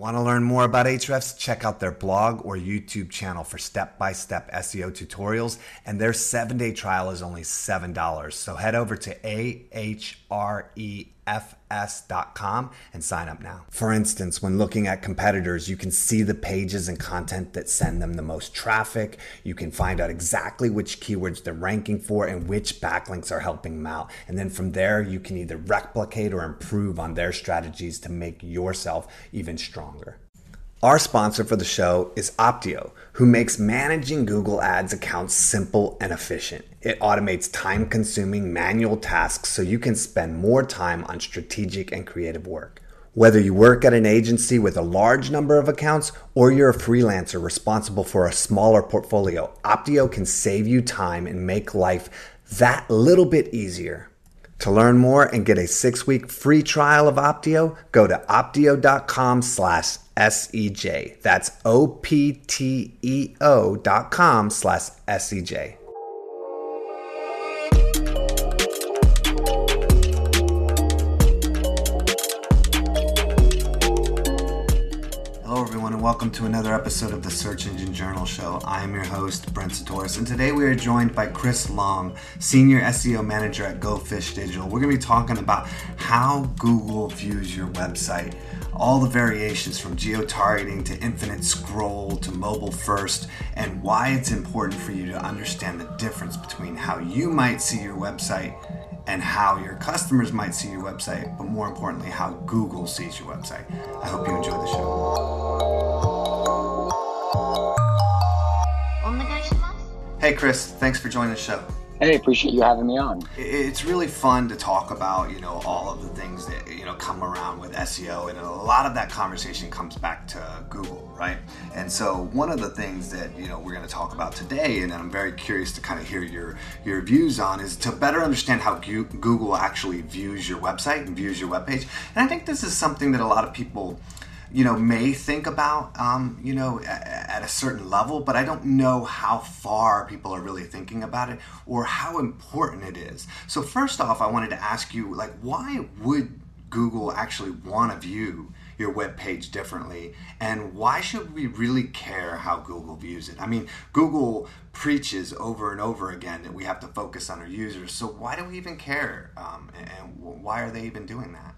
Want to learn more about Ahrefs? Check out their blog or YouTube channel for step by step SEO tutorials. And their seven day trial is only $7. So head over to ahrefs.com and sign up now. For instance, when looking at competitors, you can see the pages and content that send them the most traffic. You can find out exactly which keywords they're ranking for and which backlinks are helping them out. And then from there, you can either replicate or improve on their strategies to make yourself even stronger. Our sponsor for the show is Opteo, who makes managing Google Ads accounts simple and efficient. It automates time consuming manual tasks so you can spend more time on strategic and creative work. Whether you work at an agency with a large number of accounts or you're a freelancer responsible for a smaller portfolio, Opteo can save you time and make life that little bit easier. To learn more and get a six-week free trial of Opteo, go to opteo.com slash SEJ. That's O-P-T-E-O dot com slash S-E-J. Welcome to another episode of the Search Engine Journal Show. I am your host, Brent Csutoras, and today we are joined by Chris Long, Senior SEO Manager at GoFish Digital. We're going to be talking about how Google views your website, all the variations from geo targeting to infinite scroll to mobile first, and why it's important for you to understand the difference between how you might see your website and how your customers might see your website, but more importantly, how Google sees your website. I hope you enjoy the show. Hey, Chris, thanks for joining the show. Hey, appreciate you having me on. It's really fun to talk about, you know, all of the things that, you know, come around with SEO. And a lot of that conversation comes back to Google, right? And so one of the things that, you know, we're going to talk about today, and I'm very curious to kind of hear your, your views on, is to better understand how Google actually views your website and views your webpage. And I think this is something that a lot of people you know, may think about, um, you know, at, a certain level, but I don't know how far people are really thinking about it or how important it is. So first off, I wanted to ask you, like, why would Google actually want to view your web page differently? And why should we really care how google views it? I mean google preaches over and over again that we have to focus on our users. So why do we even care um, and why are they even doing that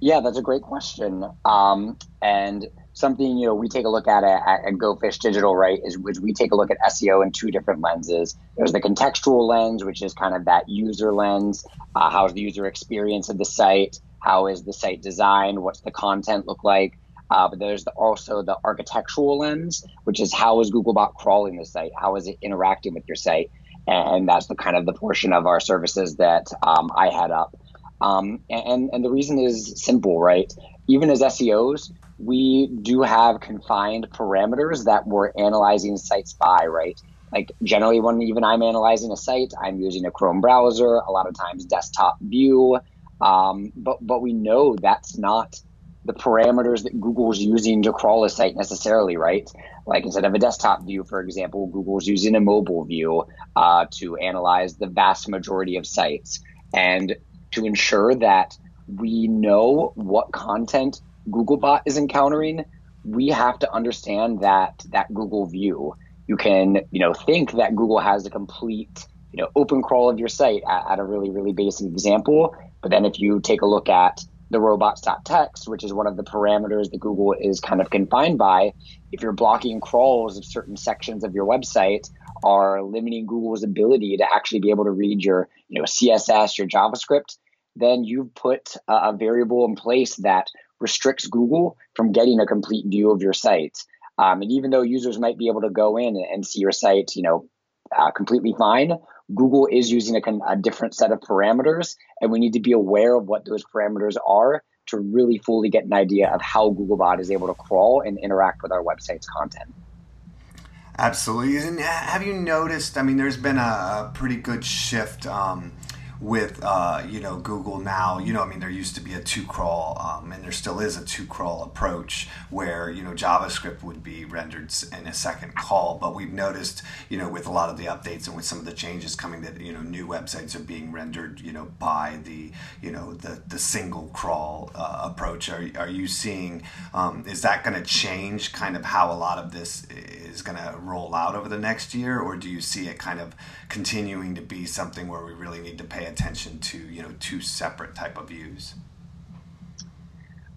yeah, that's a great question. Um, and something you know we take a look at at, at GoFish Digital, right? Is, is we take a look at SEO in two different lenses. There's the contextual lens, which is kind of that user lens. Uh, how's the user experience of the site? How is the site designed? What's the content look like? Uh, but there's the, also the architectural lens, which is how is Googlebot crawling the site? How is it interacting with your site? And that's the kind of the portion of our services that um, I had up. Um, and, and the reason is simple, right? Even as SEOs, we do have confined parameters that we're analyzing sites by, right? Like generally, when even I'm analyzing a site, I'm using a Chrome browser, a lot of times desktop view. Um, but but we know that's not the parameters that Google's using to crawl a site necessarily, right? Like instead of a desktop view, for example, Google's using a mobile view uh, to analyze the vast majority of sites. And to ensure that we know what content Googlebot is encountering, we have to understand that that Google view. You can, you know, think that Google has a complete, you know, open crawl of your site at, at a really, really basic example. But then if you take a look at the robots.txt, which is one of the parameters that Google is kind of confined by, if you're blocking crawls of certain sections of your website are limiting Google's ability to actually be able to read your, you know, CSS, your JavaScript, then you've put a, variable in place that restricts Google from getting a complete view of your site. Um, and even though users might be able to go in and see your site, you know, uh, completely fine, Google is using a, a different set of parameters, and we need to be aware of what those parameters are to really fully get an idea of how Googlebot is able to crawl and interact with our website's content. Absolutely. And have you noticed? I mean, there's been a pretty good shift. Um, with uh, you know Google now, you know, I mean, there used to be a two crawl, um, and there still is a two crawl approach where you know JavaScript would be rendered in a second call. But we've noticed, you know, with a lot of the updates and with some of the changes coming, that you know new websites are being rendered, you know, by the you know the the single crawl uh, approach. Are are you seeing? Um, is that going to change kind of how a lot of this is going to roll out over the next year, or do you see it kind of continuing to be something where we really need to pay attention to you know two separate type of views?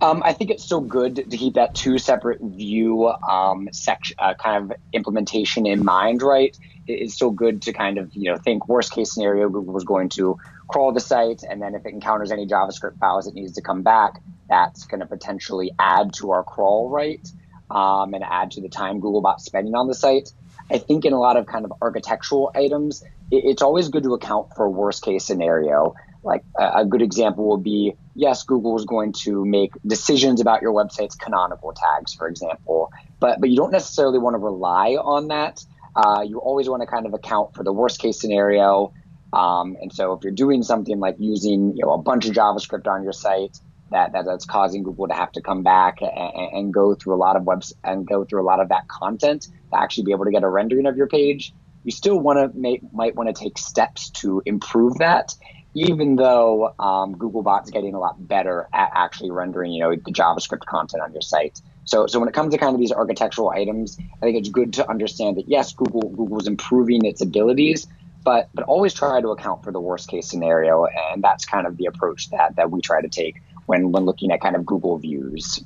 Um, I think it's still good to keep that two separate view um, section uh, kind of implementation in mind, right? It's still good to kind of you know think worst case scenario Google was going to crawl the site, and then if it encounters any JavaScript files it needs to come back, that's going to potentially add to our crawl rate um, and add to the time Googlebot spending on the site. I think in a lot of kind of architectural items, it, it's always good to account for worst case scenario. Like a, a good example would be yes, Google is going to make decisions about your website's canonical tags, for example, but but you don't necessarily want to rely on that. Uh, you always want to kind of account for the worst case scenario. Um, and so if you're doing something like using you know a bunch of JavaScript on your site, that, that that's causing Google to have to come back and, and, go through a lot of webs and go through a lot of that content to actually be able to get a rendering of your page. You still want to make might want to take steps to improve that, even though um, Googlebot's getting a lot better at actually rendering you know the JavaScript content on your site. So, so when it comes to kind of these architectural items, I think it's good to understand that yes, Google Google's improving its abilities, but but always try to account for the worst case scenario, and that's kind of the approach that that we try to take when when looking at kind of Google views.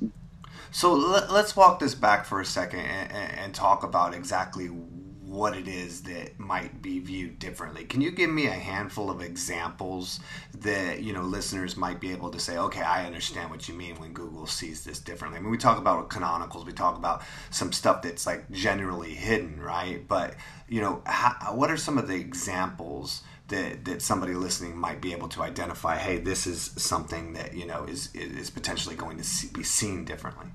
So let, us walk this back for a second and, and, talk about exactly what it is that might be viewed differently. Can you give me a handful of examples that you know listeners might be able to say, okay, I understand what you mean when Google sees this differently. I mean, we talk about canonicals, we talk about some stuff that's like generally hidden, right? But you know, how, what are some of the examples? That that somebody listening might be able to identify hey this is something that you know is is potentially going to see, be seen differently.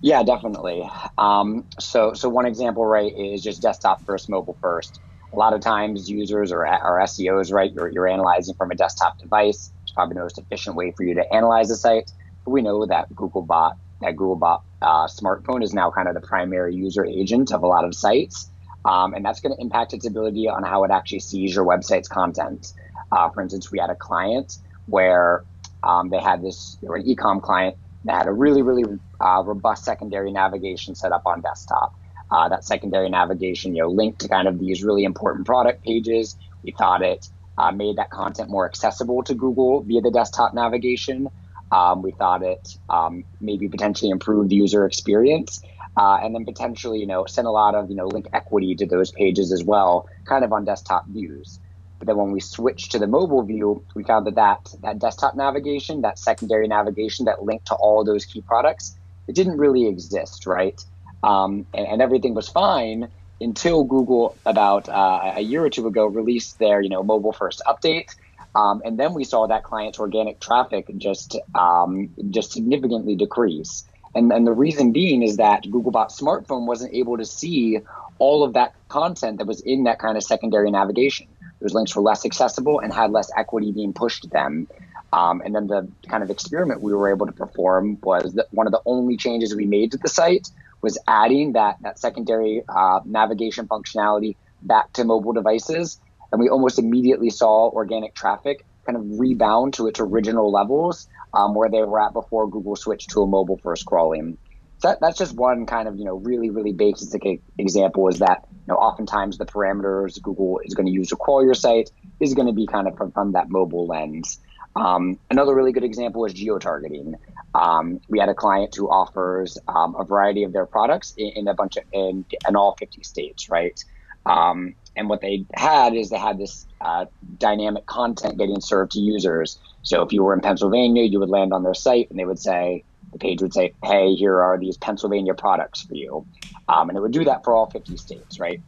Yeah definitely. Um, so so one example right is just desktop first mobile first. A lot of times users or, or seos right you're, you're analyzing from a desktop device. It's probably the most efficient way for you to analyze the site. But we know that googlebot that googlebot uh, smartphone is now kind of the primary user agent of a lot of sites um, and that's going to impact its ability on how it actually sees your website's content. Uh, for instance, we had a client where um, they had this, they were an ecom client that had a really, really uh, robust secondary navigation set up on desktop. Uh, that secondary navigation, you know, linked to kind of these really important product pages. We thought it uh, made that content more accessible to Google via the desktop navigation. Um, we thought it um, maybe potentially improved the user experience uh, and then potentially, you know, send a lot of, you know, link equity to those pages as well, kind of on desktop views. But then when we switched to the mobile view, we found that that, that desktop navigation, that secondary navigation that linked to all those key products, it didn't really exist, right? Um, and, and, everything was fine until Google about uh, a year or two ago released their, you know, mobile first update. Um, and then we saw that client's organic traffic just um, just significantly decrease. And, and the reason being is that Googlebot smartphone wasn't able to see all of that content that was in that kind of secondary navigation. Those links were less accessible and had less equity being pushed to them. Um, and then the kind of experiment we were able to perform was that one of the only changes we made to the site was adding that, that secondary uh, navigation functionality back to mobile devices. And we almost immediately saw organic traffic kind of rebound to its original levels um, where they were at before Google switched to a mobile first crawling. So that, that's just one kind of you know really really basic example is that you know oftentimes the parameters Google is going to use to crawl your site is going to be kind of from, from that mobile lens. Um, another really good example is geo-targeting. Um, we had a client who offers um, a variety of their products in, in, a bunch of in, in all 50 states, right? Um, and what they had is they had this uh, dynamic content getting served to users. So if you were in Pennsylvania, you would land on their site and they would say, the page would say, hey, here are these Pennsylvania products for you. Um, and it would do that for all 50 states, right?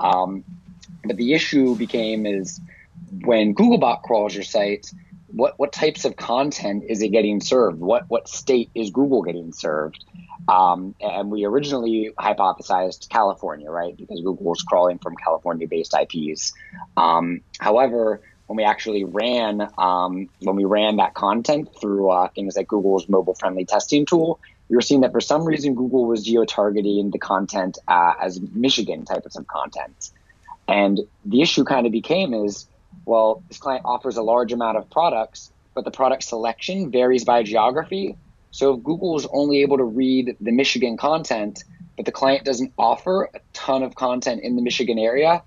Um, but the issue became is when Googlebot crawls your site, what, what types of content is it getting served? What, what state is Google getting served? Um, and we originally hypothesized California, right? Because Google was crawling from California based IPs. Um, however, when we actually ran um, when we ran that content through uh, things like Google's mobile friendly testing tool, we were seeing that for some reason Google was geo targeting the content uh, as Michigan type of some content, and the issue kind of became is well this client offers a large amount of products, but the product selection varies by geography. So if Google is only able to read the Michigan content, but the client doesn't offer a ton of content in the Michigan area,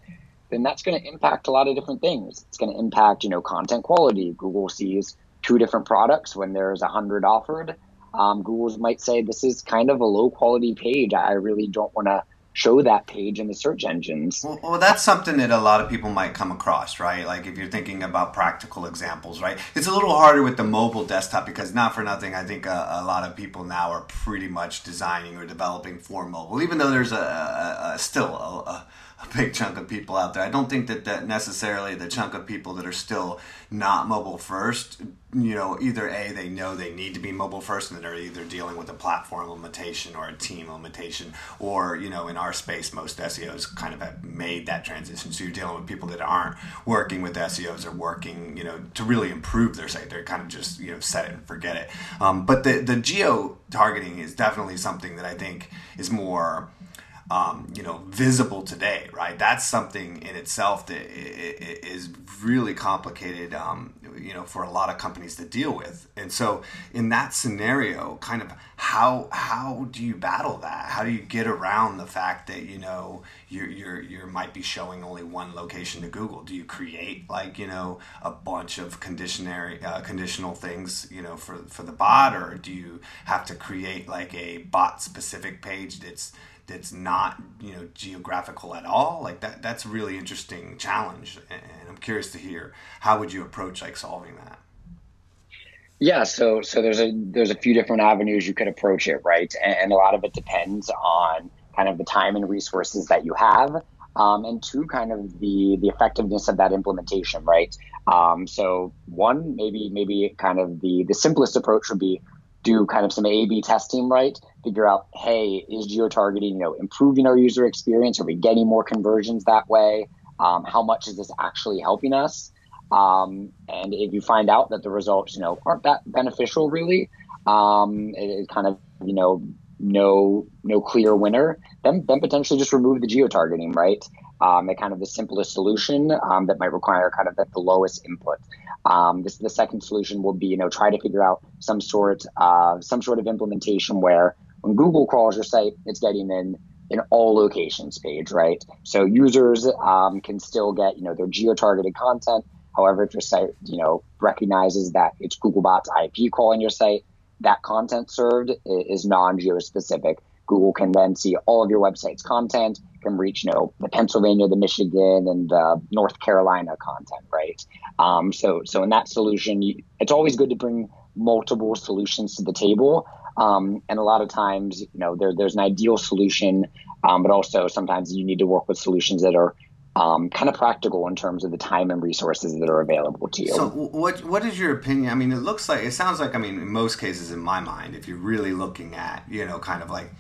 then that's going to impact a lot of different things. It's going to impact, you know, content quality. Google sees two different products when there's a hundred offered. Um, Google's might say this is kind of a low quality page. I really don't want to show that page in the search engines. Well, well, that's something that a lot of people might come across, right? Like if you're thinking about practical examples, right? It's a little harder with the mobile desktop because not for nothing, I think a, a lot of people now are pretty much designing or developing for mobile, even though there's a, a, a still a a big chunk of people out there. I don't think that, that necessarily the chunk of people that are still not mobile first, you know, either A, they know they need to be mobile first and they're either dealing with a platform limitation or a team limitation, or, you know, in our space, most SEOs kind of have made that transition. So you're dealing with people that aren't working with SEOs or working, you know, to really improve their site. They're kind of just, you know, set it and forget it. Um, but the, the geo targeting is definitely something that I think is more um, you know, visible today, right? That's something in itself that is really complicated, um, you know, for a lot of companies to deal with. And so, in that scenario, kind of how how do you battle that? How do you get around the fact that you know you're you're you might be showing only one location to Google? Do you create like you know a bunch of conditionary uh, conditional things you know for for the bot, or do you have to create like a bot specific page that's that's not you know geographical at all like that that's a really interesting challenge and i'm curious to hear how would you approach like solving that? Yeah so so there's a there's a few different avenues you could approach it right? And, a lot of it depends on kind of the time and resources that you have um, and two kind of the the effectiveness of that implementation right? Um, so one maybe maybe kind of the the simplest approach would be do kind of some A/B testing, right? Figure out, hey, is geo-targeting, you know, improving our user experience? Are we getting more conversions that way? Um, how much is this actually helping us? Um, and if you find out that the results, you know, aren't that beneficial, really, um, it, it kind of, you know, no no clear winner, then then potentially just remove the geo-targeting, right? Um, kind of the simplest solution um, that might require kind of at the lowest input. Um, this the second solution will be you know try to figure out some sort uh, some sort of implementation where when Google crawls your site, it's getting in in all locations page, right? So users um, can still get you know their geo targeted content. However, if your site you know recognizes that it's Googlebot's IP calling your site, that content served is non geo specific. Google can then see all of your website's content, can reach, you know, the Pennsylvania, the Michigan, and the North Carolina content, right? Um, so, so in that solution, you, it's always good to bring multiple solutions to the table. Um, and a lot of times, you know, there, there's an ideal solution, um, but also sometimes you need to work with solutions that are um, kind of practical in terms of the time and resources that are available to you. So, what what is your opinion? I mean, it looks like it sounds like I mean, in most cases, in my mind, if you're really looking at you know, kind of like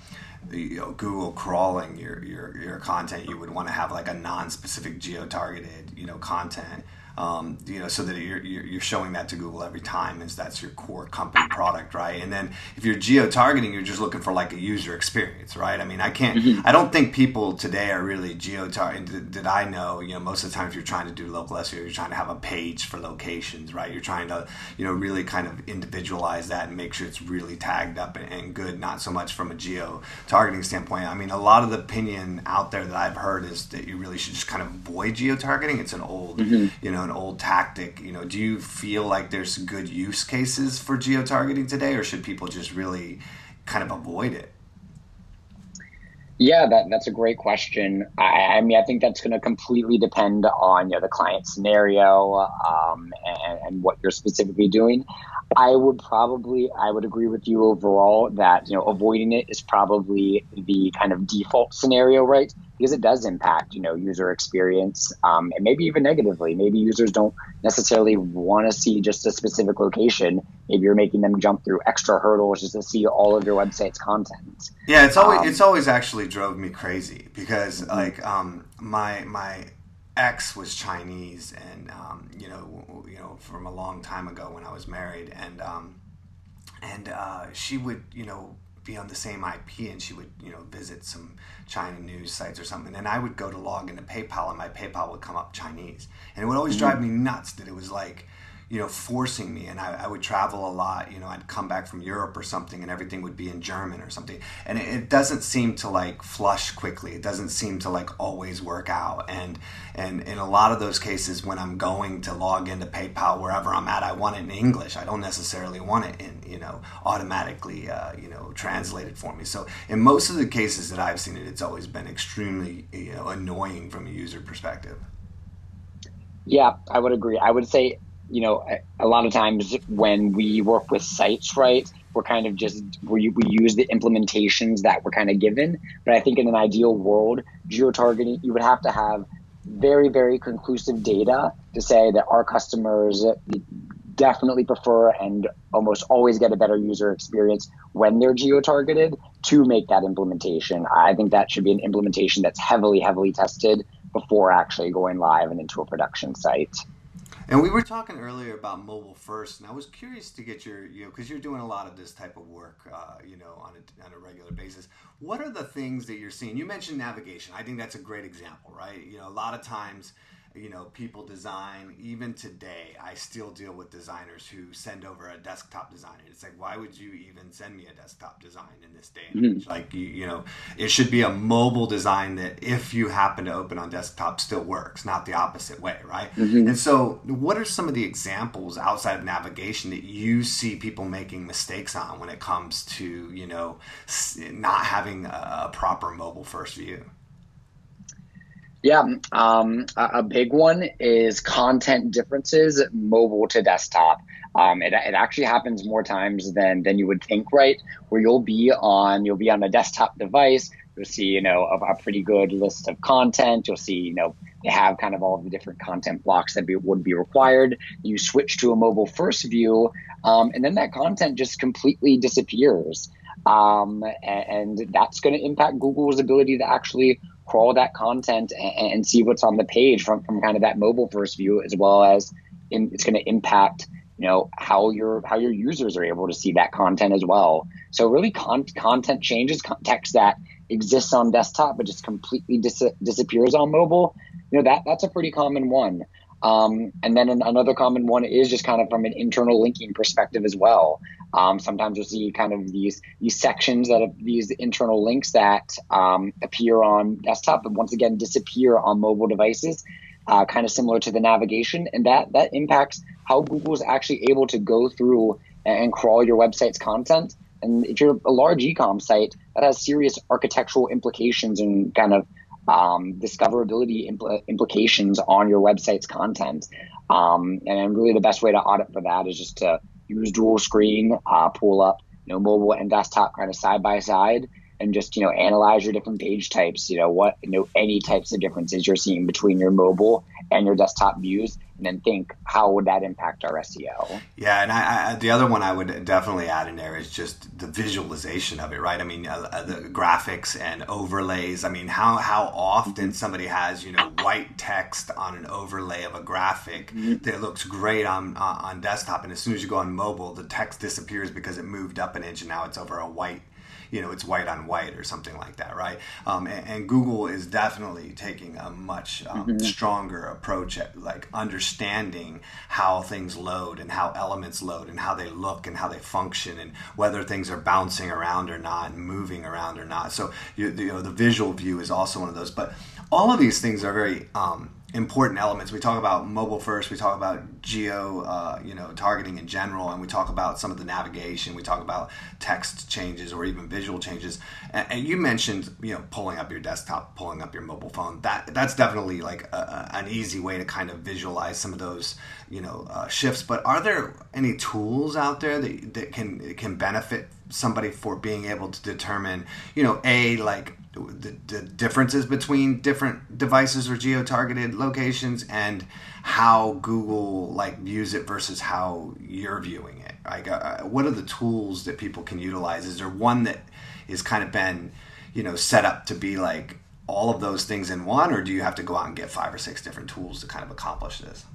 you know, Google crawling your, your your content, you would want to have like a non-specific geo-targeted you know content um, you know, so that you're, you're showing that to Google every time as that's your core company product, right? And then if you're geo targeting, you're just looking for like a user experience, right? I mean, I can't, mm-hmm. I don't think people today are really geo targeting. Did I know, you know, most of the time if you're trying to do local SEO, you're trying to have a page for locations, right? You're trying to, you know, really kind of individualize that and make sure it's really tagged up and, and good, not so much from a geo targeting standpoint. I mean, a lot of the opinion out there that I've heard is that you really should just kind of avoid geo targeting. It's an old, mm-hmm. you know, an old tactic. You know, do you feel like there's good use cases for geo targeting today, or should people just really kind of avoid it? Yeah, that, that's a great question. I, I mean, I think that's going to completely depend on you know the client scenario um, and, and, what you're specifically doing. I would probably I would agree with you overall that you know avoiding it is probably the kind of default scenario, right? Because it does impact you know user experience um, and maybe even negatively. Maybe users don't necessarily want to see just a specific location. Maybe you're making them jump through extra hurdles just to see all of your website's content. Yeah, it's always um, it's always actually drove me crazy because mm-hmm. like um, my my ex was Chinese, and um, you know, you know, from a long time ago when I was married, and um, and uh, she would, you know, be on the same IP, and she would, you know, visit some China news sites or something, and I would go to log into PayPal, and my PayPal would come up Chinese, and it would always mm-hmm. drive me nuts that it was like you know, forcing me. And I, I, would travel a lot. You know, I'd come back from Europe or something, and everything would be in German or something. And it, it, doesn't seem to like flush quickly. It doesn't seem to like always work out. And and in a lot of those cases, when I'm going to log into PayPal wherever I'm at, I want it in English. I don't necessarily want it in you know automatically uh, you know translated for me. So in most of the cases that I've seen it, it's always been extremely you know annoying from a user perspective. Yeah, I would agree. I would say you know, a lot of times when we work with sites, right, we're kind of just we, we use the implementations that we're kind of given. But I think in an ideal world, geo targeting, you would have to have very, very conclusive data to say that our customers definitely prefer and almost always get a better user experience when they're geo targeted to make that implementation. I think that should be an implementation that's heavily, heavily tested before actually going live and into a production site. And we were talking earlier about mobile first, and I was curious to get your, you know, because you're doing a lot of this type of work, uh, you know, on a, on a regular basis. What are the things that you're seeing? You mentioned navigation. I think that's a great example, right? You know, a lot of times you know people design. Even today i still deal with designers who send over a desktop design it's like why would you even send me a desktop design in this day and age? Mm-hmm. like you, you know it should be a mobile design that if you happen to open on desktop still works not the opposite way right? Mm-hmm. and so what are some of the examples outside of navigation that you see people making mistakes on when it comes to you know not having a proper mobile first view yeah, um, a, big one is content differences mobile to desktop. Um, it, it actually happens more times than than you would think, right? Where you'll be on you'll be on a desktop device. You'll see, you know, a, a pretty good list of content. You'll see, you know, they have kind of all the different content blocks that be, would be required. You switch to a mobile first view, um, and then that content just completely disappears. Um, and, and that's going to impact Google's ability to actually crawl that content and, and, see what's on the page from, from kind of that mobile first view, as well as in, it's going to impact you know how your how your users are able to see that content as well. So really, con- content changes, text that exists on desktop but just completely dis- disappears on mobile. You know that that's a pretty common one. Um, and then another common one is just kind of from an internal linking perspective as well. Um, sometimes you'll see kind of these these sections that have these internal links that um, appear on desktop, but once again disappear on mobile devices. Uh, kind of similar to the navigation, and that that impacts how Google is actually able to go through and crawl your website's content. And if you're a large ecom site, that has serious architectural implications and kind of um, discoverability impl- implications on your website's content. Um, and really, the best way to audit for that is just to use dual screen, uh, pull up you know mobile and desktop kind of side by side, and just you know analyze your different page types. You know what you know any types of differences you're seeing between your mobile and your desktop views, and then think how would that impact our SEO? Yeah, and I, I, the other one I would definitely add in there is just the visualization of it, right? I mean, uh, uh, the graphics and overlays. I mean, how how often somebody has you know white text on an overlay of a graphic mm-hmm. that looks great on uh, on desktop, and as soon as you go on mobile, the text disappears because it moved up an inch and now it's over a white you know it's white on white or something like that, right? Um, and, and, Google is definitely taking a much um, mm-hmm. stronger approach at like understanding how things load and how elements load and how they look and how they function and whether things are bouncing around or not and moving around or not. So you, you know the visual view is also one of those, but all of these things are very um, important elements. We talk about mobile first. We talk about geo, uh, you know, targeting in general, and we talk about some of the navigation. We talk about text changes or even visual changes. And, and you mentioned, you know, pulling up your desktop, pulling up your mobile phone. That that's definitely like a, a, an easy way to kind of visualize some of those, you know, uh, shifts. But are there any tools out there that that can can benefit somebody for being able to determine, you know, a like the, the differences between different devices or geo-targeted locations and how Google like views it versus how you're viewing it. Like, uh, what are the tools that people can utilize? Is there one that is kind of been, you know, set up to be like all of those things in one, or do you have to go out and get five or six different tools to kind of accomplish this?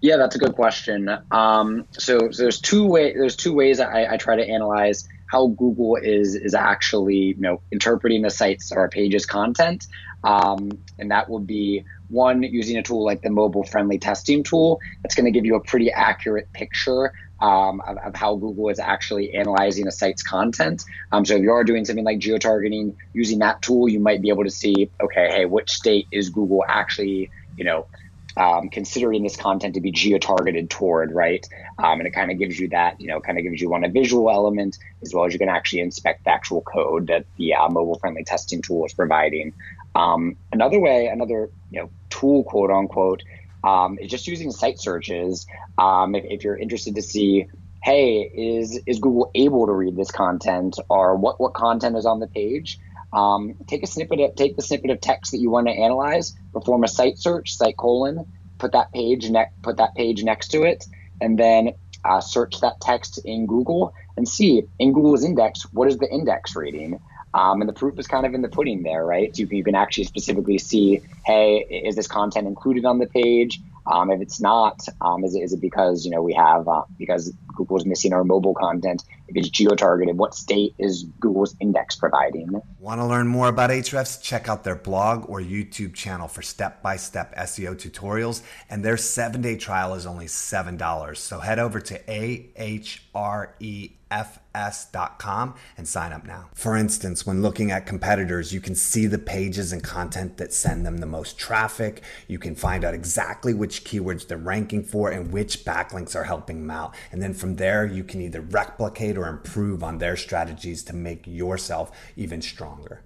Yeah, that's a good question. Um, so, so, there's two way there's two ways I, I, try to analyze how Google is is actually you know interpreting the sites or pages content, um, and that would be one using a tool like the mobile friendly testing tool. That's going to give you a pretty accurate picture um, of, of, how Google is actually analyzing a site's content. Um, so if you are doing something like geotargeting using that tool, you might be able to see, okay, hey, which state is Google actually, you know, um, considering this content to be geo-targeted toward, right? Um, and it kind of gives you that, you know, kind of gives you one a visual element as well as you can actually inspect the actual code that the uh, mobile-friendly testing tool is providing. Um, another way, another you know tool, quote unquote, um, is just using site searches. Um, if, if you're interested to see hey, is is Google able to read this content, or what what content is on the page? Um, take a snippet of take the snippet of text that you want to analyze, perform a site search, site colon, put that page ne- put that page next to it, and then uh, search that text in Google and see in Google's index what is the index rating. Um, and the proof is kind of in the pudding there, right? So you can, you can actually specifically see, hey, is this content included on the page? Um, if it's not, um, is, it, is it because you know we have uh, because Google's missing our mobile content? If it's geo targeted, what state is Google's index providing? Want to learn more about Ahrefs? Check out their blog or YouTube channel for step by step SEO tutorials. And their seven day trial is only seven dollars. So head over to a h r e fs.com and sign up now. For instance, when looking at competitors, you can see the pages and content that send them the most traffic. You can find out exactly which keywords they're ranking for and which backlinks are helping them out. And then from there, you can either replicate or improve on their strategies to make yourself even stronger.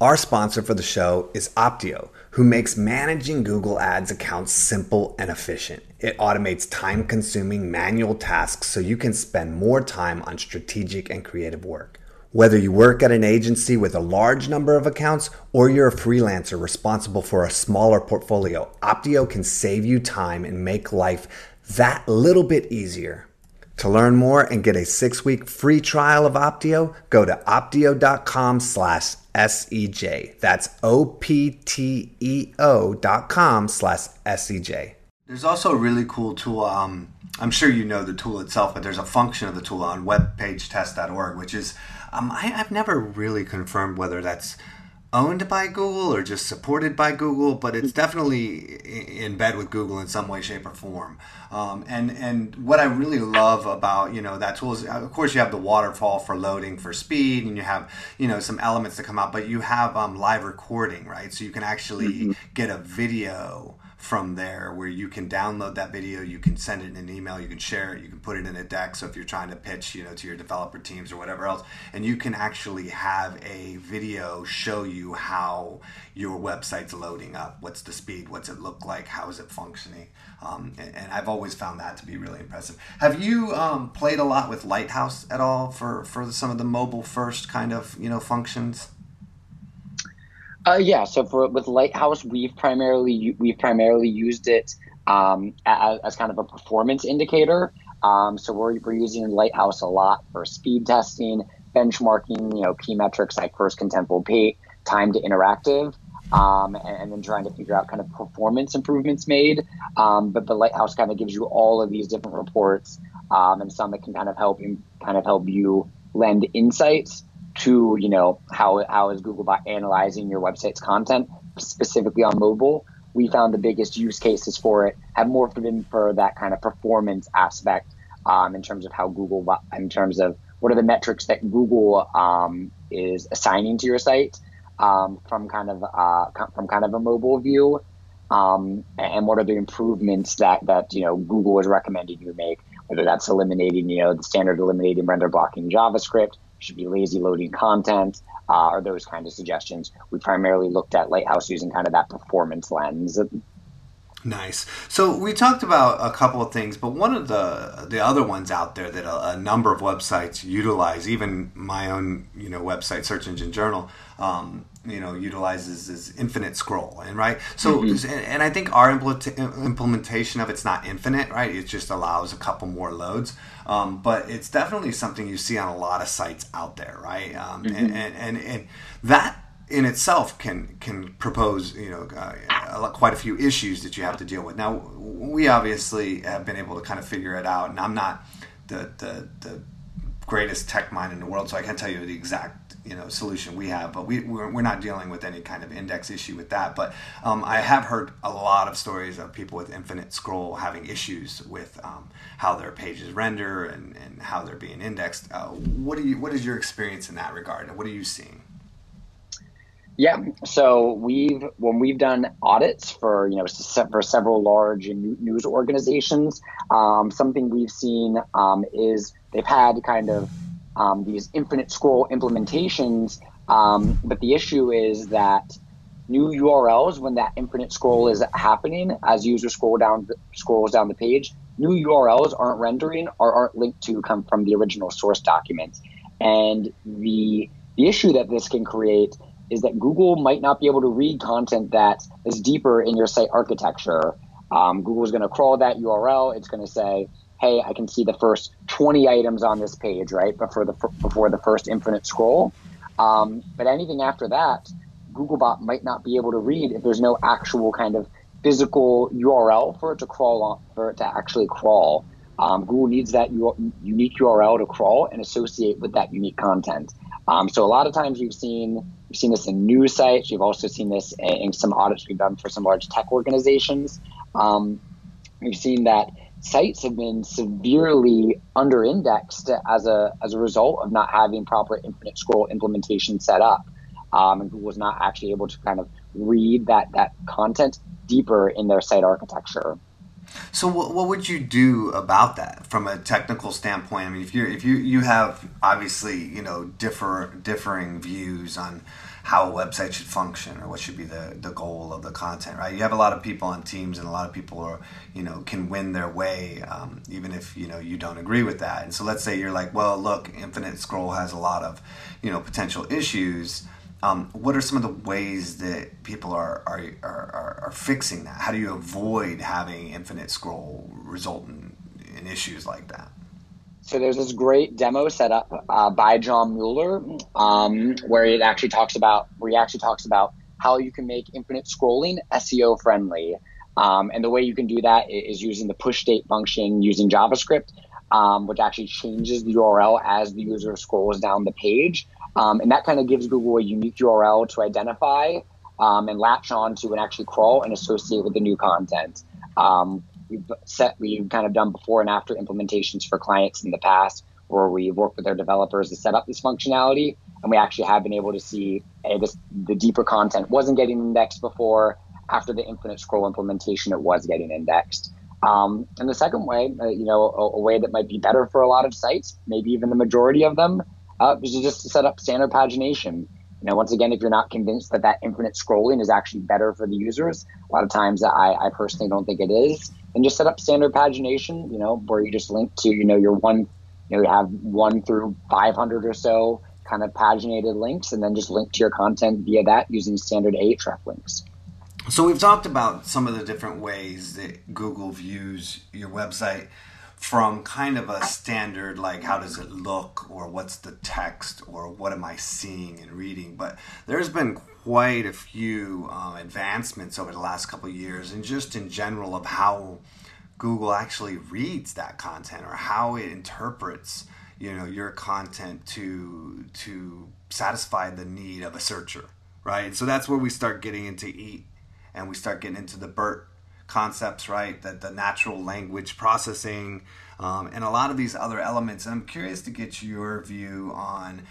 Our sponsor for the show is Opteo, who makes managing Google Ads accounts simple and efficient. It automates time consuming manual tasks so you can spend more time on strategic and creative work. Whether you work at an agency with a large number of accounts or you're a freelancer responsible for a smaller portfolio, Opteo can save you time and make life that little bit easier. To learn more and get a six-week free trial of Opteo, go to opteo.com slash SEJ. That's O-P-T-E-O dot com slash S-E-J. There's also a really cool tool. Um, I'm sure you know the tool itself, but there's a function of the tool on webpagetest.org, which is, um, I, I've never really confirmed whether that's owned by Google or just supported by Google, but it's definitely in bed with Google in some way, shape, or form. Um, and and what I really love about you know that tool is, of course, you have the waterfall for loading for speed, and you have you know some elements that come out, but you have um, live recording, right? So you can actually mm-hmm. get a video from there where you can download that video you can send it in an email you can share it you can put it in a deck. So if you're trying to pitch you know to your developer teams or whatever else and you can actually have a video show you how your website's loading up. What's the speed? What's it look like? How is it functioning? Um, and, and, i've always found that to be really impressive. Have you um, played a lot with lighthouse at all for for some of the mobile first kind of you know functions uh, yeah. So for with Lighthouse, we've primarily we've primarily used it um, as, as, kind of a performance indicator. Um, so we're, we're using Lighthouse a lot for speed testing, benchmarking, you know, key metrics like first contentful paint, time to interactive, um, and, and, then trying to figure out kind of performance improvements made. Um, but the Lighthouse kind of gives you all of these different reports um, and some that can kind of help you kind of help you lend insights to you know how how is Googlebot analyzing your website's content specifically on mobile. We found the biggest use cases for it have more been for that kind of performance aspect um, in terms of how Google in terms of what are the metrics that Google um, is assigning to your site um, from kind of uh, from kind of a mobile view, um, and what are the improvements that that you know Google is recommending you make, whether that's eliminating you know the standard eliminating render blocking JavaScript, should be lazy loading content, uh, or those kind of suggestions. We primarily looked at Lighthouse using kind of that performance lens. Nice. So we talked about a couple of things, but one of the the other ones out there that a, a number of websites utilize, even my own you know website, Search Engine Journal, um, you know utilizes is infinite scroll and right so mm-hmm. and i think our implementation of it's not infinite right it just allows a couple more loads um, but it's definitely something you see on a lot of sites out there right um, mm-hmm. and, and, and, and that in itself can can propose you know uh, quite a few issues that you have to deal with. Now we obviously have been able to kind of figure it out, and I'm not the the, the greatest tech mind in the world, so I can't tell you the exact you know solution we have. But we we're, we're not dealing with any kind of index issue with that. But um, I have heard a lot of stories of people with infinite scroll having issues with um, how their pages render and, and how they're being indexed. Uh, what do you what is your experience in that regard? And what are you seeing? Yeah, so we've when we've done audits for you know for several large news organizations, um, something we've seen um, is they've had kind of um, these infinite scroll implementations, um, but the issue is that new URLs when that infinite scroll is happening as user scroll down scrolls down the page, new URLs aren't rendering or aren't linked to come from the original source document, and the the issue that this can create is that Google might not be able to read content that is deeper in your site architecture. Um, Google is going to crawl that URL. It's going to say, "Hey, I can see the first 20 items on this page, right before the before the first infinite scroll." Um, but anything after that, Googlebot might not be able to read if there's no actual kind of physical URL for it to crawl on, for it to actually crawl. Um, Google needs that u- unique URL to crawl and associate with that unique content. Um, so a lot of times you've seen We've seen this in news sites. You've also seen this in some audits we've done for some large tech organizations. Um, we've seen that sites have been severely under-indexed as a as a result of not having proper infinite scroll implementation set up. Um, and Google was not actually able to kind of read that that content deeper in their site architecture. So what, what would you do about that from a technical standpoint? I mean, if you if you you have obviously you know differ differing views on how a website should function or what should be the, the goal of the content, right? You have a lot of people on teams and a lot of people are, you know, can win their way um, even if, you know, you don't agree with that. And so let's say you're like, well, look, Infinite Scroll has a lot of, you know, potential issues um, what are some of the ways that people are, are, are, are, fixing that? How do you avoid having infinite scroll result in, in issues like that? So there's this great demo set up uh, by John Mueller um, where it actually talks about where he actually talks about how you can make infinite scrolling SEO friendly. Um, and the way you can do that is using the pushState function using JavaScript, um, which actually changes the URL as the user scrolls down the page. Um, and that kind of gives Google a unique URL to identify um, and latch on to and actually crawl and associate with the new content. Um, we've set, we've kind of done before and after implementations for clients in the past where we've worked with their developers to set up this functionality. And we actually have been able to see hey, this, the deeper content wasn't getting indexed before. After the infinite scroll implementation, it was getting indexed. Um, and the second way, uh, you know, a, a, way that might be better for a lot of sites, maybe even the majority of them, uh, is just to set up standard pagination. You know, once again, if you're not convinced that that infinite scrolling is actually better for the users, a lot of times I, I personally don't think it is. And just set up standard pagination, you know, where you just link to, you know, your one, you know, you have one through 500 or so kind of paginated links, and then just link to your content via that using standard a href links. So we've talked about some of the different ways that Google views your website from kind of a standard like how does it look or what's the text or what am I seeing and reading. But there's been quite a few um, advancements over the last couple years and just in general of how Google actually reads that content or how it interprets you know your content to to satisfy the need of a searcher right so that's where we start getting into E-A-T and we start getting into the BERT concepts, right? That the natural language processing, um, and a lot of these other elements. And I'm curious to get your view on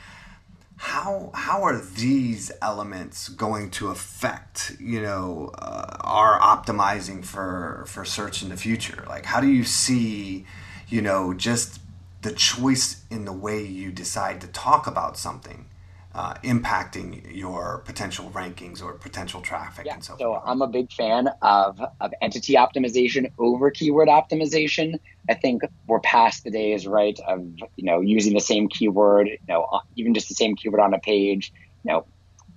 how how are these elements going to affect you know uh, our optimizing for for search in the future? Like, how do you see you know just the choice in the way you decide to talk about something uh, impacting your potential rankings or potential traffic yeah, and so, so I'm a big fan of, of entity optimization over keyword optimization. I think we're past the days, right, of you know using the same keyword, you know, even just the same keyword on a page, you know,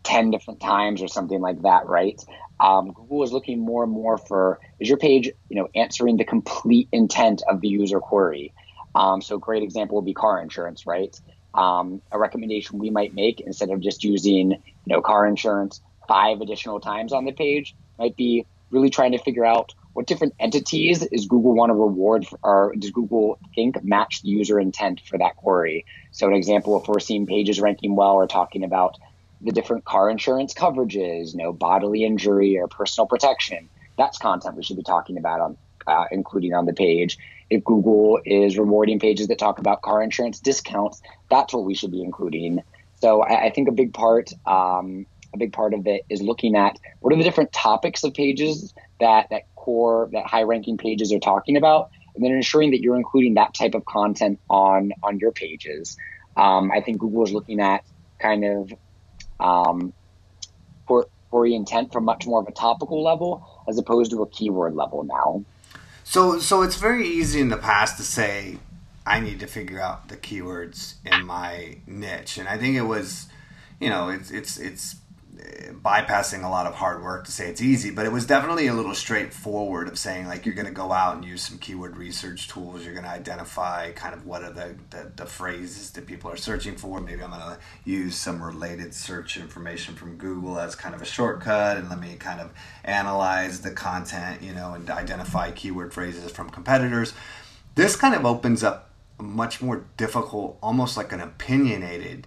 ten different times or something like that, right? Um, Google is looking more and more for is your page, you know, answering the complete intent of the user query. Um, so, a great example would be car insurance, right? Um, a recommendation we might make instead of just using, you know, car insurance five additional times on the page might be really trying to figure out what different entities is Google want to reward for, or does Google think match the user intent for that query? So an example, if we're seeing pages ranking well or talking about the different car insurance coverages, you know, bodily injury or personal protection, that's content we should be talking about on uh, including on the page. If Google is rewarding pages that talk about car insurance discounts, that's what we should be including. So I, I think a big part, um, a big part of it is looking at what are the different topics of pages that that core, that high ranking pages are talking about, and then ensuring that you're including that type of content on on your pages. Um, I think Google is looking at kind of um, for for intent from much more of a topical level as opposed to a keyword level now. So, so it's very easy in the past to say, I need to figure out the keywords in my niche, and I think it was, you know, it's it's it's bypassing a lot of hard work to say it's easy, but it was definitely a little straightforward of saying like you're going to go out and use some keyword research tools. You're going to identify kind of what are the, the, the phrases that people are searching for. Maybe I'm going to use some related search information from Google as kind of a shortcut, and let me kind of analyze the content, you know, and identify keyword phrases from competitors. This kind of opens up much more difficult, almost like an opinionated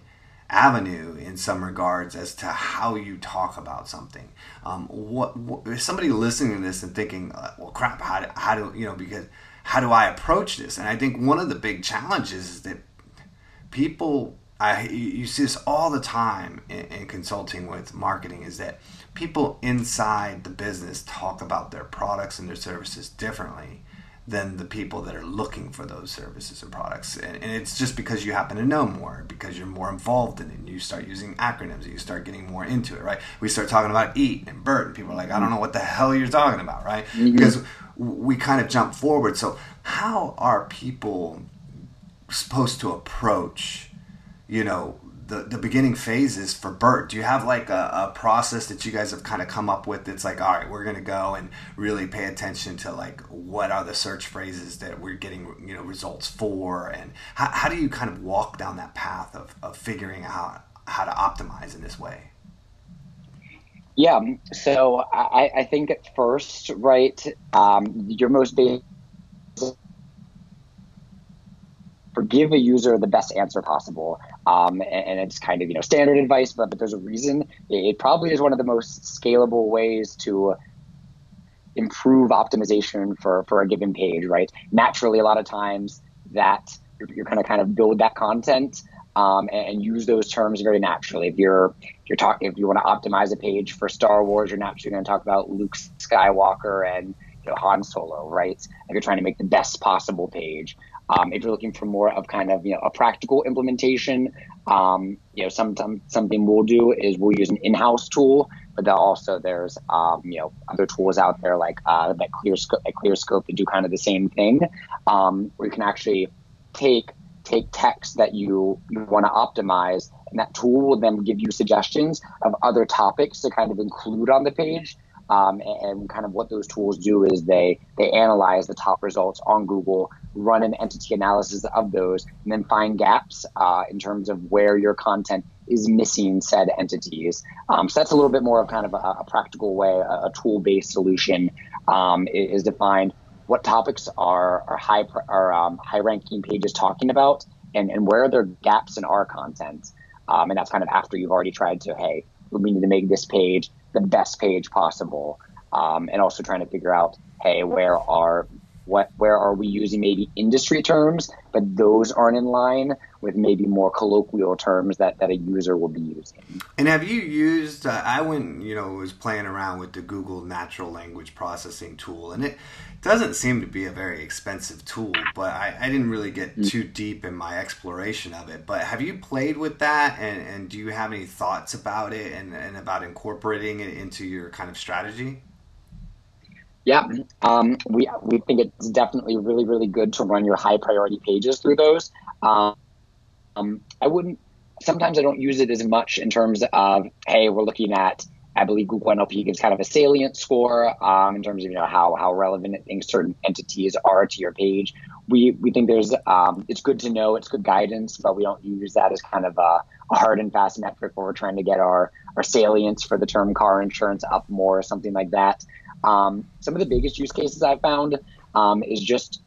avenue in some regards as to how you talk about something. Um, what, what is somebody listening to this and thinking, uh, well, crap, how do, how do you know because how do I approach this? And I think one of the big challenges is that people. I, you see this all the time in, in consulting with marketing is that people inside the business talk about their products and their services differently than the people that are looking for those services and products. And, and, it's just because you happen to know more, because you're more involved in it, and you start using acronyms, and you start getting more into it, right? We start talking about E-A-T and BERT, and people are like, I don't know what the hell you're talking about, right? Mm-hmm. Because we kind of jump forward. So, how are people supposed to approach, you know, the, the beginning phases for BERT? Do you have like a, a, process that you guys have kind of come up with that's like, all right, we're going to go and really pay attention to like what are the search phrases that we're getting, you know, results for? And how, how do you kind of walk down that path of, of figuring out how to optimize in this way? Yeah, so I, I think at first, right, um, your most basic give a user the best answer possible. Um, and, and, it's kind of you know standard advice, but but there's a reason. It, probably is one of the most scalable ways to improve optimization for for a given page. Right? Naturally, a lot of times that you're, you're going to kind of build that content. Um, and, and, use those terms very naturally. If you're if you're talking if you want to optimize a page for Star Wars, you're naturally going to talk about Luke Skywalker and you know, Han Solo, right? If you're trying to make the best possible page. Um, if you're looking for more of kind of you know a practical implementation, um, you know sometimes something we'll do is we'll use an in-house tool, but then also there's um, you know other tools out there like uh, that Clearscope, like Clearscope that do kind of the same thing, um, where you can actually take take text that you, you want to optimize, and that tool will then give you suggestions of other topics to kind of include on the page. Um, and, kind of what those tools do is they they analyze the top results on Google, run an entity analysis of those, and then find gaps uh, in terms of where your content is missing said entities. Um, so that's a little bit more of kind of a, a practical way, a, a tool based solution um, is defined what topics are are high are um, high ranking pages talking about, and and where are there gaps in our content. Um, and that's kind of after you've already tried to hey we need to make this page the best page possible, um, and also trying to figure out, hey, where are what where are we using maybe industry terms, but those aren't in line with maybe more colloquial terms that, that a user will be using. And have you used? Uh, I went, you know, was playing around with the Google Natural Language Processing tool, and it doesn't seem to be a very expensive tool. But I, I didn't really get mm. too deep in my exploration of it. But have you played with that, and, and do you have any thoughts about it, and, and about incorporating it into your kind of strategy? Yeah, um, we we think it's definitely really really good to run your high priority pages through those. Um, I wouldn't. Sometimes I don't use it as much in terms of hey, we're looking at I believe Google NLP gives kind of a salient score um, in terms of you know how how relevant it thinks certain entities are to your page. We we think there's um, it's good to know it's good guidance, but we don't use that as kind of a, a hard and fast metric where we're trying to get our our salience for the term car insurance up more or something like that. Um, some of the biggest use cases I've found um, is just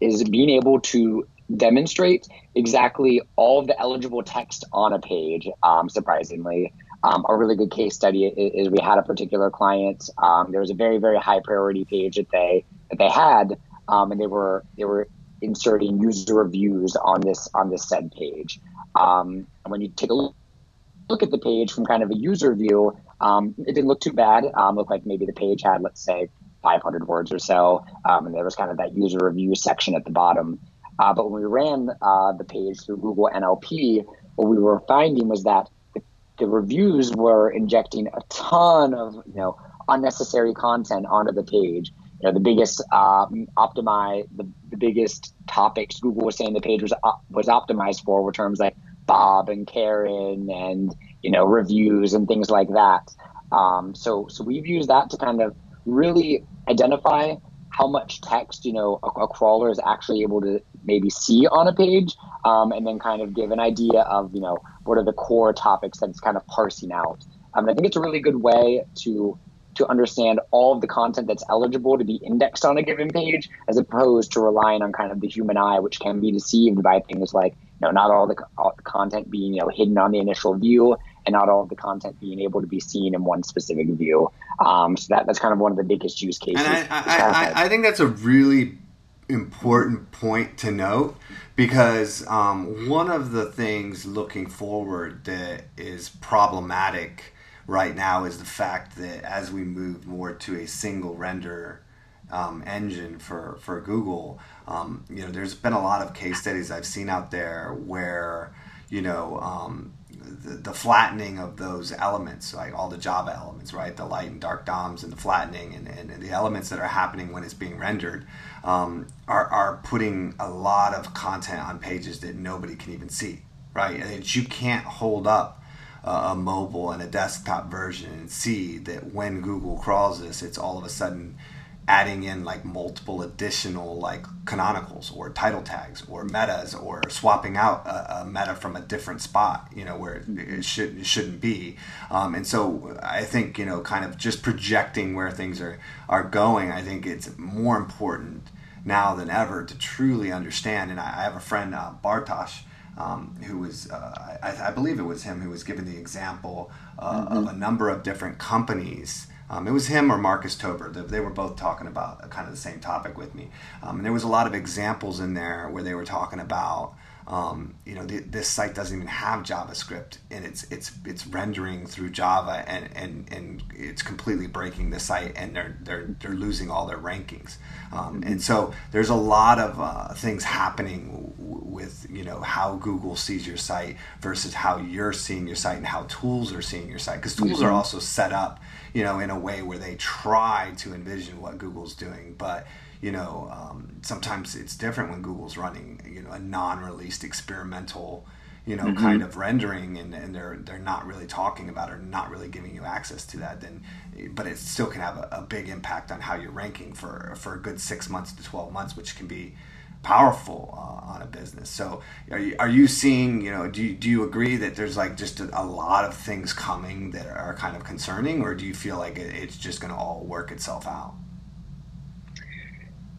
is being able to demonstrate exactly all of the eligible text on a page. Um, surprisingly, um, a really good case study is, is, we had a particular client. Um, there was a very very high priority page that they that they had, um, and they were they were inserting user reviews on this on this said page. And when you take a look at the page from kind of a user view, um, it didn't look too bad. Um, looked like maybe the page had let's say 500 words or so, and there was kind of that user review section at the bottom. Uh, but when we ran uh, the page through Google NLP, what we were finding was that the, the, reviews were injecting a ton of you know unnecessary content onto the page. You know, the biggest um, optimize the, the biggest topics Google was saying the page was uh, was optimized for were terms like Bob and Karen and you know reviews and things like that. Um, so so we've used that to kind of really identify how much text you know a, a, crawler is actually able to maybe see on a page um, and then kind of give an idea of you know what are the core topics that it's kind of parsing out um, i think it's a really good way to to understand all of the content that's eligible to be indexed on a given page as opposed to relying on kind of the human eye which can be deceived by things like know not all the, all the content being you know hidden on the initial view and not all of the content being able to be seen in one specific view. Um, so that, that's kind of one of the biggest use cases. And I, I, I, I think that's a really important point to note because um, one of the things looking forward that is problematic right now is the fact that as we move more to a single render um, engine for, for Google, um, you know, there's been a lot of case studies I've seen out there where, you know, um, the, the, flattening of those elements, like all the Java elements, right? The light and dark DOMs and the flattening and, and, the elements that are happening when it's being rendered um, are, are putting a lot of content on pages that nobody can even see, right? And you can't hold up a mobile and a desktop version and see that when Google crawls this, it's all of a sudden adding in like multiple additional like canonicals or title tags or metas or swapping out a, a meta from a different spot you know where it, it should it shouldn't be. Um, and so I think you know kind of just projecting where things are are going I think it's more important now than ever to truly understand. And I, I have a friend uh, Bartosz um, who was, uh, I, I, believe it was him who was given the example uh, mm-hmm. of a number of different companies um, it was him or Marcus Tober. They were both talking about kind of the same topic with me. Um, and there was a lot of examples in there where they were talking about, um, you know, the, this site doesn't even have JavaScript, and it's it's it's rendering through Java, and, and, and it's completely breaking the site, and they're they're they're losing all their rankings. Um, and so there's a lot of uh, things happening w- with you know how Google sees your site versus how you're seeing your site and how tools are seeing your site because tools mm-hmm. are also set up you know, in a way where they try to envision what Google's doing, but you know, um, sometimes it's different when Google's running, you know, a non-released experimental, you know, mm-hmm. kind of rendering, and, and they're they're not really talking about or not really giving you access to that. Then, but it still can have a, a big impact on how you're ranking for for a good six months to twelve months, which can be powerful uh, on a business. So are you, are you seeing, you know, do you, do you agree that there's like just a, a lot of things coming that are kind of concerning or do you feel like it, it's just going to all work itself out?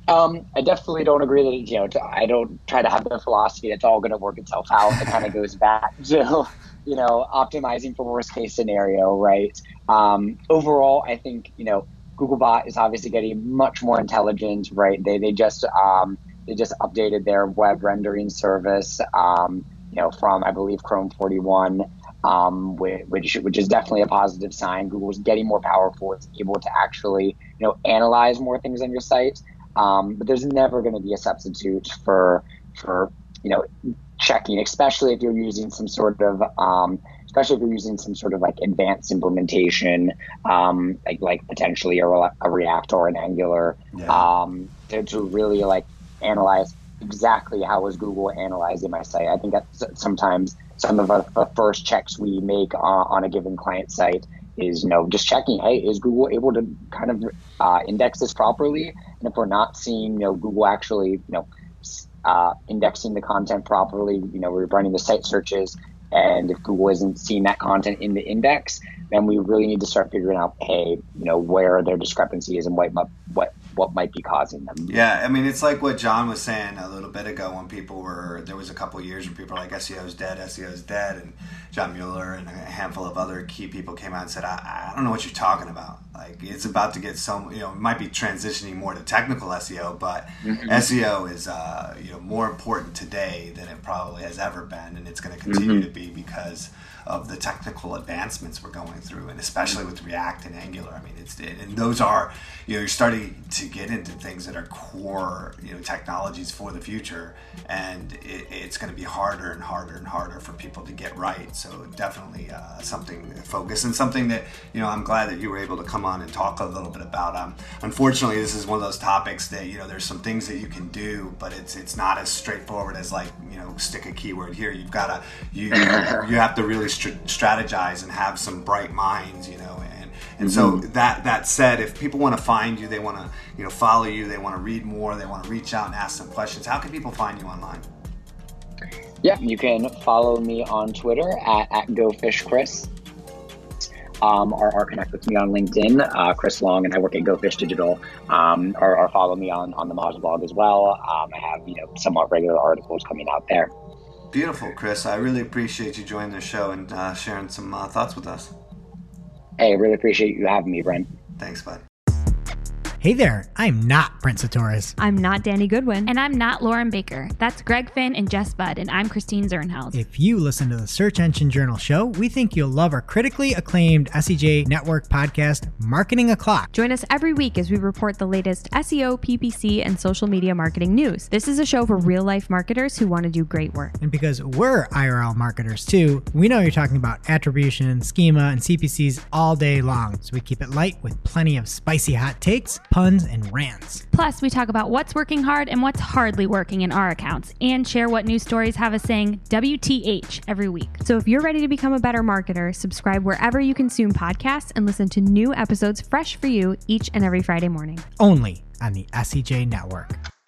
Um, I definitely don't agree that, you know, I don't try to have the philosophy it's all going to work itself out. It kind of goes back to, you know, optimizing for worst case scenario, right? Um, overall, I think, you know, Googlebot is obviously getting much more intelligent, right? They, they just, um, they just updated their web rendering service, um, you know, from I believe Chrome 41, um, which which is definitely a positive sign. Google's getting more powerful; it's able to actually you know analyze more things on your site. Um, but there's never going to be a substitute for for you know checking, especially if you're using some sort of um, especially if you're using some sort of like advanced implementation, um, like like potentially a, a React or an Angular, yeah. um, to, to really like analyze exactly how is Google analyzing my site. I think that sometimes some of the first checks we make on, on a given client site is you know just checking, hey, is Google able to kind of uh, index this properly? And if we're not seeing you know Google actually you know uh, indexing the content properly, you know we're running the site searches, and if Google isn't seeing that content in the index, then we really need to start figuring out, hey, you know, where their discrepancy is and what what what might be causing them. Yeah, I mean, it's like what John was saying a little bit ago when people were there was a couple years when people were like SEO is dead, SEO is dead, and John Mueller and a handful of other key people came out and said, I, I don't know what you're talking about. Like it's about to get so you know, it might be transitioning more to technical SEO, but mm-hmm. SEO is uh, you know more important today than it probably has ever been, and it's going to continue mm-hmm. to be because of the technical advancements we're going through, and especially with React and Angular. I mean, it's and those are you know you're starting to get into things that are core you know technologies for the future, and it, it's going to be harder and harder and harder for people to get right. So definitely uh, something to focus and something that you know I'm glad that you were able to come on and talk a little bit about. Um, unfortunately, this is one of those topics that you know there's some things that you can do, but it's it's not as straightforward as like you know stick a keyword here. You've got to you you have to really st- strategize and have some bright minds, you know. And and mm-hmm. so that that said, if people want to find you, they want to you know follow you, they want to read more, they want to reach out and ask some questions. How can people find you online? Yeah, you can follow me on Twitter at, at GoFishChris. Um, or, or, connect with me on LinkedIn, uh, Chris Long, and I work at GoFish Digital. Um, or, or, follow me on, on the Moz blog as well. Um, I have you know somewhat regular articles coming out there. Beautiful, Chris. I really appreciate you joining the show and uh, sharing some uh, thoughts with us. Hey, I really appreciate you having me, Brent. Thanks, bud. Hey there, I'm not Brent Csutoras. I'm not Danny Goodwin. And I'm not Lauren Baker. That's Greg Finn and Jess Budd, and I'm Christine Zirnheld. If you listen to the Search Engine Journal show, we think you'll love our critically acclaimed SEJ Network podcast, Marketing O'Clock. Join us every week as we report the latest SEO, PPC, and social media marketing news. This is a show for real life marketers who want to do great work. And because we're IRL marketers too, we know you're talking about attribution, schema, and CPCs all day long. So we keep it light with plenty of spicy hot takes puns, and rants. Plus, we talk about what's working hard and what's hardly working in our accounts and share what news stories have us saying WTH every week. So if you're ready to become a better marketer, subscribe wherever you consume podcasts and listen to new episodes fresh for you each and every Friday morning. Only on the SEJ Network.